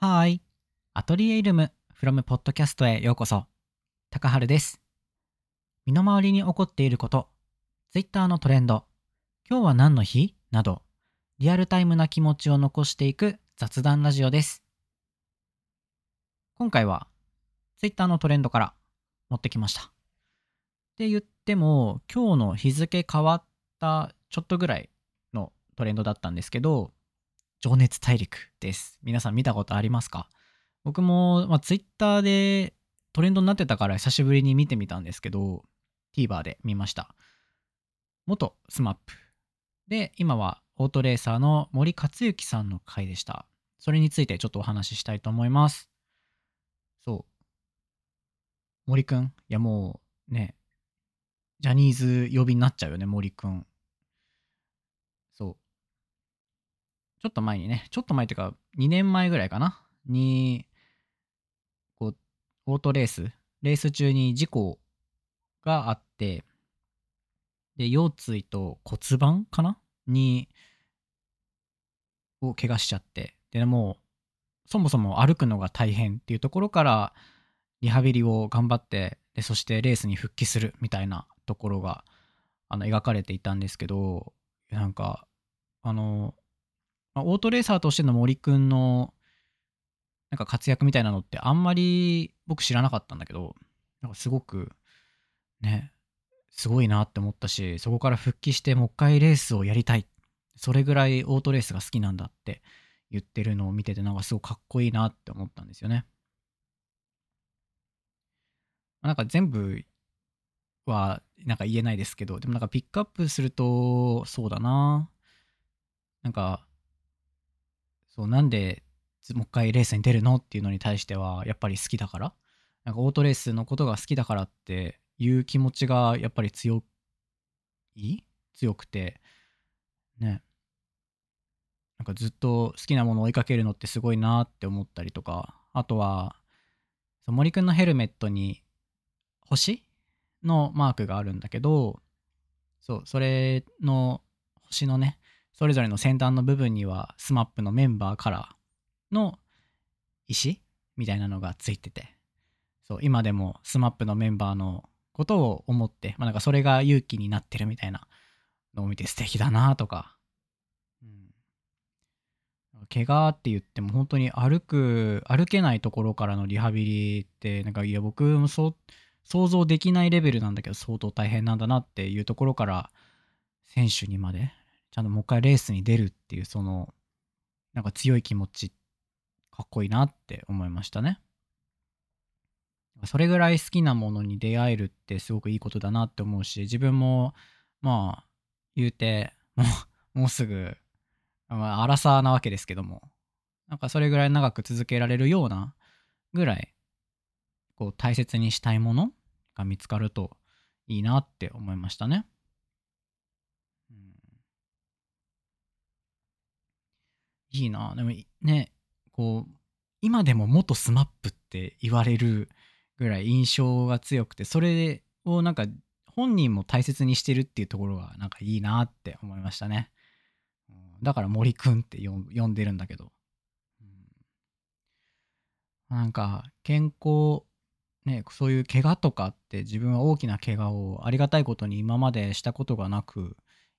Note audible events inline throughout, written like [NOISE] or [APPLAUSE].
はい。アトリエイルム from ポッドキャストへようこそ。高春です。身の回りに起こっていること、Twitter のトレンド、今日は何の日？など、リアルタイムな気持ちを残していく雑談ラジオです。今回は Twitter のトレンドから持ってきました。って言っても、今日の日付変わったちょっとぐらいのトレンドだったんですけど、情熱大陸です。皆さん見たことありますか？僕も、まあ、Twitter でトレンドになってたから久しぶりに見てみたんですけど、TVer で見ました。元 SMAP で、今はオートレーサーの森克行さんの回でした。それについてちょっとお話ししたいと思います。そう。森くん？いやもうね、ジャニーズ呼びになっちゃうよね、森くん。そう。ちょっと前にね、ちょっと前っていうか、2年前ぐらいかな？に、こう、オートレース、レース中に事故があって、で、腰椎と骨盤かな？に、を怪我しちゃって、で、もう、そもそも歩くのが大変っていうところから、リハビリを頑張って、で、そしてレースに復帰するみたいなところが、あの、描かれていたんですけど、なんか、あの、まあオートレーサーとしての森くんのなんか活躍みたいなのってあんまり僕知らなかったんだけどなんかすごくねすごいなって思ったしそこから復帰してもう一回レースをやりたいそれぐらいオートレースが好きなんだって言ってるのを見ててなんかすごくかっこいいなって思ったんですよね。なんか全部はなんか言えないですけどでもなんかピックアップするとそうだななんかそうなんでもう一回レースに出るのっていうのに対してはやっぱり好きだから。なんかオートレースのことが好きだからっていう気持ちがやっぱり強い？強くて。ね。なんかずっと好きなものを追いかけるのってすごいなって思ったりとか。あとは森くんのヘルメットに星のマークがあるんだけどそうそれの星のねそれぞれの先端の部分には SMAP のメンバーカラーの石みたいなのがついてて。そう今でも SMAP のメンバーのことを思って、まあ、なんかそれが勇気になってるみたいなのを見て素敵だなとか、うん、怪我って言っても本当に歩く歩けないところからのリハビリってなんかいや僕もそう想像できないレベルなんだけど相当大変なんだなっていうところから選手にまでちゃんともう一回レースに出るっていうそのなんか強い気持ちかっこいいなって思いましたね。それぐらい好きなものに出会えるってすごくいいことだなって思うし自分もまあ言うてもうもうすぐ、まあ、荒さなわけですけどもなんかそれぐらい長く続けられるようなぐらいこう大切にしたいものが見つかるといいなって思いましたね。うんいいなでもねこう今でも元 SMAP って言われるぐらい印象が強くてそれをなんか本人も大切にしてるっていうところがなんかいいなって思いましたね。だから森くんって呼んでるんだけど。うんなんか健康ねそういう怪我とかって自分は大きな怪我をありがたいことに今までしたことがなく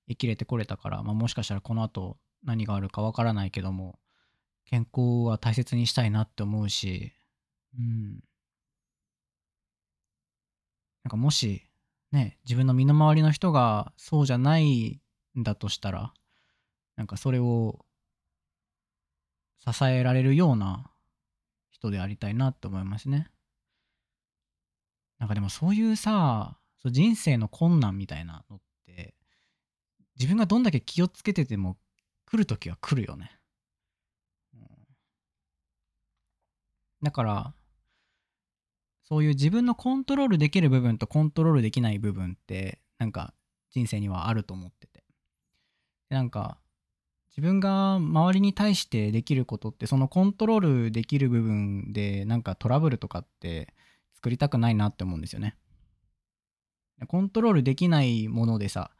生きれてこれたから、まあ、もしかしたらこの後何があるかわからないけども健康は大切にしたいなって思うし、うん。なんかもし、ね、自分の身の回りの人がそうじゃないんだとしたら、なんかそれを支えられるような人でありたいなって思いますね。なんかでもそういうさ、人生の困難みたいなのって、自分がどんだけ気をつけてても来るときは来るよね。だから、そういう自分のコントロールできる部分とコントロールできない部分って、なんか人生にはあると思ってて。でなんか、自分が周りに対してできることって、そのコントロールできる部分で、なんかトラブルとかって作りたくないなって思うんですよね。コントロールできないものでさ、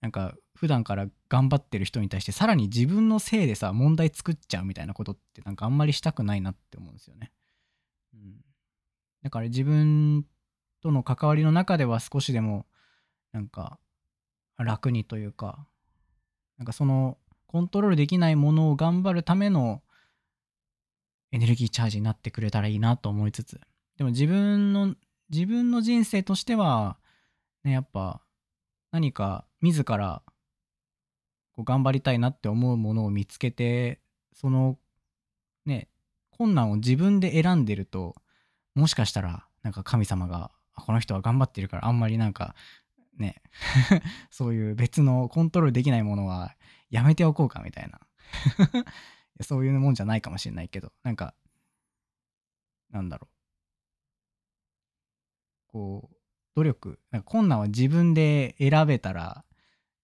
なんか普段から頑張ってる人に対してさらに自分のせいでさ問題作っちゃうみたいなことってなんかあんまりしたくないなって思うんですよね。うん、だから自分との関わりの中では少しでもなんか楽にというかなんかそのコントロールできないものを頑張るためのエネルギーチャージになってくれたらいいなと思いつつでも自分の自分の人生としてはねやっぱ何か自らこう頑張りたいなって思うものを見つけてそのね困難を自分で選んでるともしかしたらなんか神様がこの人は頑張ってるからあんまりなんかね [LAUGHS] そういう別のコントロールできないものはやめておこうかみたいな。[LAUGHS] そういうもんじゃないかもしれないけどなんかなんだろう。こう努力なんか困難は自分で選べたら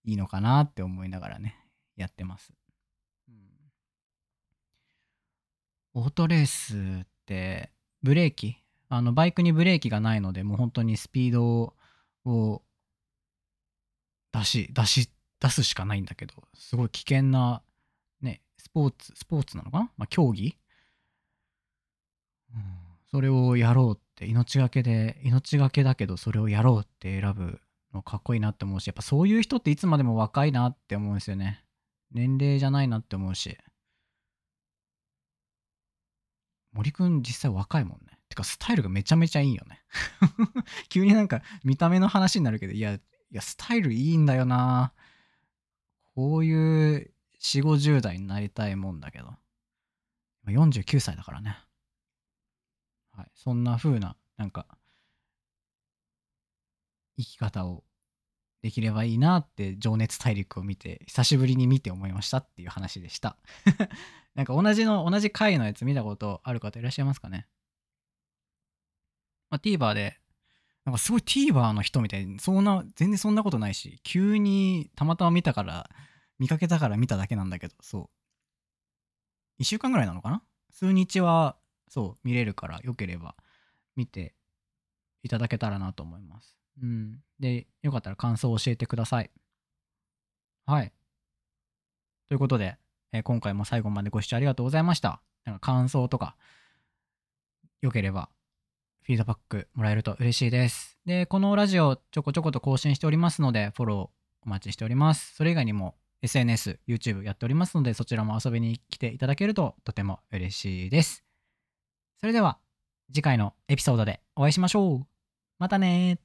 いいのかなって思いながらねやってます、うん、オートレースってブレーキ？あのバイクにブレーキがないのでもう本当にスピードを出し出し出すしかないんだけどすごい危険なねスポーツスポーツなのかな、まあ、競技、うん、それをやろうって命がけで命がけだけどそれをやろうって選ぶかっこいいなって思うし、やっぱそういう人っていつまでも若いなって思うんですよね。年齢じゃないなって思うし。森くん実際若いもんね。てかスタイルがめちゃめちゃいいよね。[LAUGHS] 急になんか見た目の話になるけど、いや、いや、スタイルいいんだよな。こういう4、50代になりたいもんだけど。49歳だからね。はい。そんな風な、なんか、生き方をできればいいなって情熱大陸を見て久しぶりに見て思いましたっていう話でした。[LAUGHS] なんか同じの同じ回のやつ見たことある方いらっしゃいますかね、まあ、TVer でなんかすごい TVer の人みたいにそんな全然そんなことないし急にたまたま見たから見かけたから見ただけなんだけどそう。1週間ぐらいなのかな？数日はそう見れるからよければ見ていただけたらなと思います。うん。で、よかったら感想を教えてください。はい。ということで、えー、今回も最後までご視聴ありがとうございました。なんか感想とか、よければ、フィードバックもらえると嬉しいです。で、このラジオちょこちょこと更新しておりますので、フォローお待ちしております。それ以外にも SNS、YouTube やっておりますので、そちらも遊びに来ていただけるととても嬉しいです。それでは、次回のエピソードでお会いしましょう。またね